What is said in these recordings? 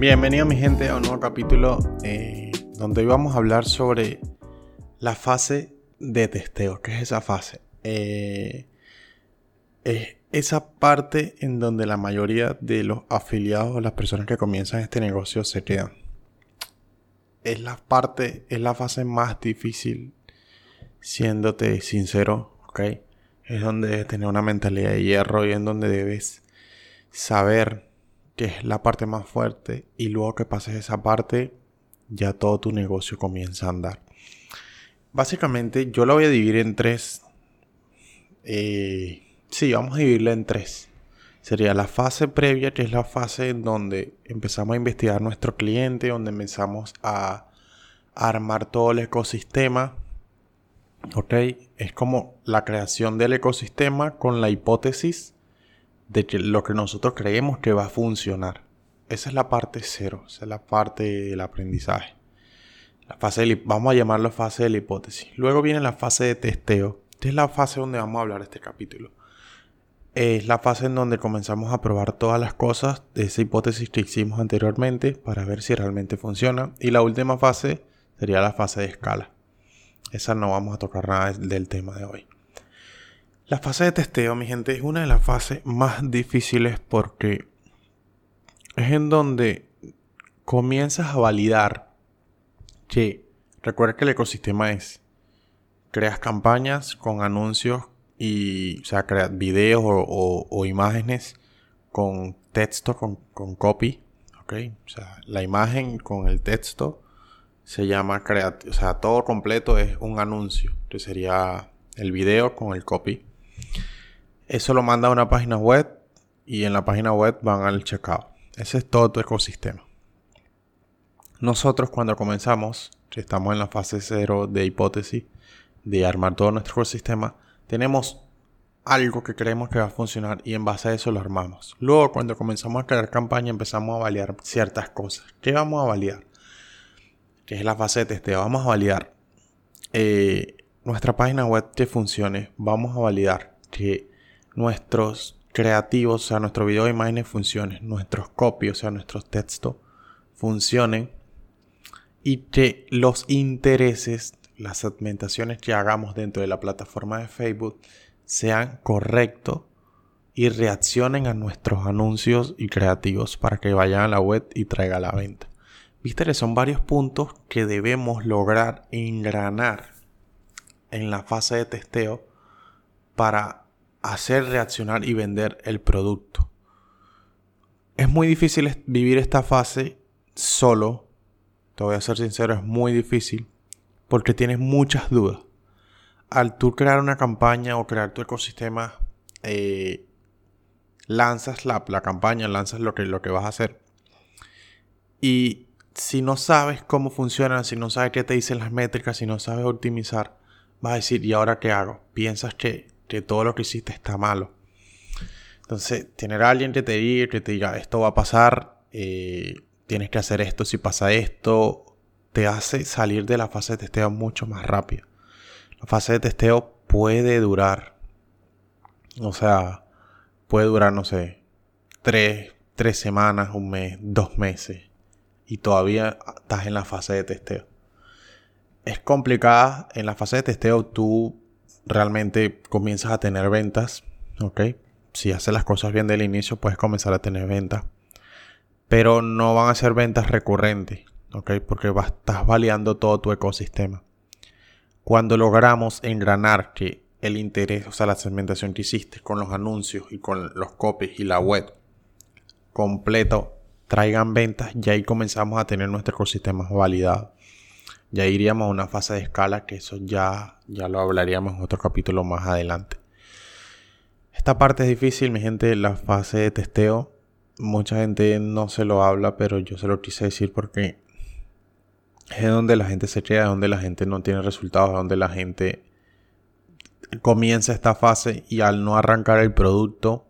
Bienvenido mi gente a un nuevo capítulo eh, donde hoy vamos a hablar sobre la fase de testeo. ¿Qué es esa fase? Eh, es esa parte en donde la mayoría de los afiliados o las personas que comienzan este negocio se quedan. Es la parte, es la fase más difícil, siéndote sincero, ¿ok? Es donde debes tener una mentalidad de hierro y en donde debes saber que es la parte más fuerte y luego que pases esa parte ya todo tu negocio comienza a andar. Básicamente yo lo voy a dividir en tres. Eh, sí, vamos a dividirla en tres. Sería la fase previa, que es la fase en donde empezamos a investigar nuestro cliente, donde empezamos a armar todo el ecosistema. ¿Ok? Es como la creación del ecosistema con la hipótesis de que lo que nosotros creemos que va a funcionar. Esa es la parte cero, esa es la parte del aprendizaje. La fase vamos a llamarlo fase de la hipótesis. Luego viene la fase de testeo. Esta es la fase donde vamos a hablar este capítulo. Es la fase en donde comenzamos a probar todas las cosas de esa hipótesis que hicimos anteriormente para ver si realmente funciona. Y la última fase sería la fase de escala. Esa no vamos a tocar nada del tema de hoy. La fase de testeo, mi gente, es una de las fases más difíciles porque es en donde comienzas a validar que, recuerda que el ecosistema es, creas campañas con anuncios y, o sea, creas videos o, imágenes con texto, con, con, copy, ¿ok? O sea, la imagen con el texto se llama, o sea, todo completo es un anuncio, que sería el video con el copy eso lo manda a una página web y en la página web van al checkout. Ese es todo tu ecosistema. Nosotros cuando comenzamos, estamos en la fase cero de hipótesis, de armar todo nuestro ecosistema, tenemos algo que creemos que va a funcionar y en base a eso lo armamos. Luego cuando comenzamos a crear campaña empezamos a validar ciertas cosas. ¿Qué vamos a validar? Que es la fase de. Vamos a validar eh, nuestra página web que funcione. Vamos a validar que nuestros creativos, o sea, nuestro video de imágenes funcionen, nuestros copies, o sea, nuestros textos funcionen y que los intereses, las segmentaciones que hagamos dentro de la plataforma de Facebook sean correctos y reaccionen a nuestros anuncios y creativos para que vayan a la web y traiga la venta. Viste son varios puntos que debemos lograr engranar en la fase de testeo para hacer reaccionar y vender el producto. Es muy difícil vivir esta fase solo. Te voy a ser sincero, es muy difícil porque tienes muchas dudas. Al tú crear una campaña o crear tu ecosistema, eh, lanzas la, la, campaña, lanzas lo que, lo que vas a hacer. Y si no sabes cómo funciona, si no sabes qué te dicen las métricas, si no sabes optimizar, vas a decir, ¿y ahora qué hago? Piensas que, todo lo que hiciste está malo. Entonces, tener a alguien que te diga, que te diga, esto va a pasar, eh, tienes que hacer esto si pasa esto, te hace salir de la fase de testeo mucho más rápido. La fase de testeo puede durar, o sea, puede durar, no sé, tres, tres semanas, un mes, dos meses, y todavía estás en la fase de testeo es complicada. En la fase de testeo tú realmente comienzas a tener ventas, ¿ok? Si haces las cosas bien del inicio puedes comenzar a tener ventas. Pero no van a ser ventas recurrentes, ¿ok? Porque estás validando todo tu ecosistema. Cuando logramos engranar que el interés, o sea, la segmentación que hiciste con los anuncios y con los copies y la web completo traigan ventas, ya ahí comenzamos a tener nuestro ecosistema validado ya iríamos a una fase de escala que eso ya, ya lo hablaríamos en otro capítulo más adelante. Esta parte es difícil, mi gente, la fase de testeo. Mucha gente no se lo habla, pero yo se lo quise decir porque es donde la gente se queda, es donde la gente no tiene resultados, es donde la gente comienza esta fase y al no arrancar el producto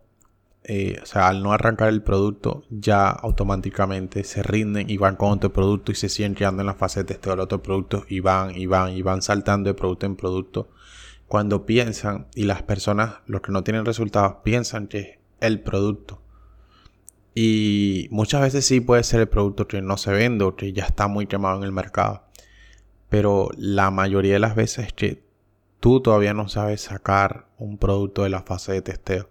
eh, o sea, al no arrancar el producto, ya automáticamente se rinden y van con otro producto y se siguen creando en la fase de testeo del otro producto y van y van y van saltando de producto en producto. Cuando piensan y las personas, los que no tienen resultados, piensan que es el producto. Y muchas veces sí puede ser el producto que no se vende o que ya está muy quemado en el mercado. Pero la mayoría de las veces es que tú todavía no sabes sacar un producto de la fase de testeo.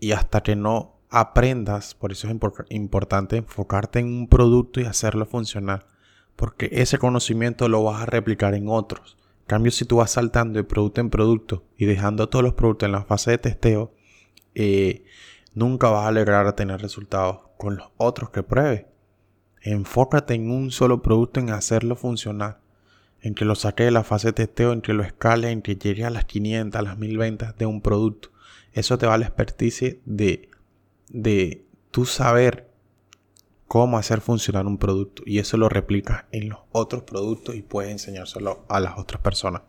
Y hasta que no aprendas, por eso es importante enfocarte en un producto y hacerlo funcionar. Porque ese conocimiento lo vas a replicar en otros. En cambio, si tú vas saltando de producto en producto y dejando todos los productos en la fase de testeo, eh, nunca vas a lograr tener resultados con los otros que pruebes. Enfócate en un solo producto, en hacerlo funcionar, en que lo saque de la fase de testeo, en que lo escale, en que llegue a las 500, a las 1000 ventas de un producto. Eso te va la expertise de, de tú saber cómo hacer funcionar un producto y eso lo replicas en los otros productos y puedes enseñárselo a las otras personas.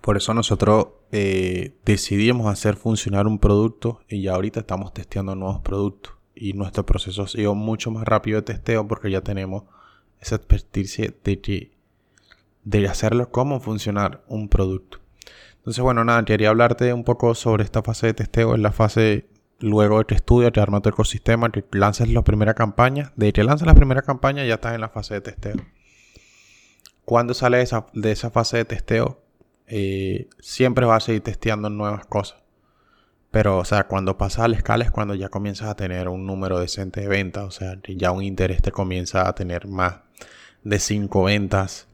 Por eso nosotros eh, decidimos hacer funcionar un producto y ya ahorita estamos testeando nuevos productos. Y nuestro proceso ha sido mucho más rápido de testeo porque ya tenemos esa expertise de, de hacerlo cómo funcionar un producto. Entonces, bueno, nada, quería hablarte un poco sobre esta fase de testeo. Es la fase luego de que estudias, te armas tu ecosistema, que lanzas la primera campaña. De que lanzas la primera campaña ya estás en la fase de testeo. Cuando sales de esa, de esa fase de testeo, eh, siempre vas a seguir testeando nuevas cosas. Pero, o sea, cuando pasas a la escala es cuando ya comienzas a tener un número decente de ventas. O sea, ya un interés te comienza a tener más de 5 ventas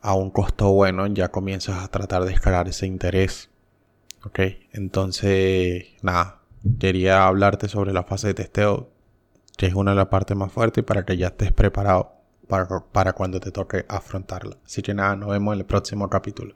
a un costo bueno. Ya comienzas a tratar de escalar ese interés. Ok, entonces, nada, quería hablarte sobre la fase de testeo, que es una de las partes más fuertes para que ya estés preparado para, para cuando te toque afrontarla. Así que nada, nos vemos en el próximo capítulo.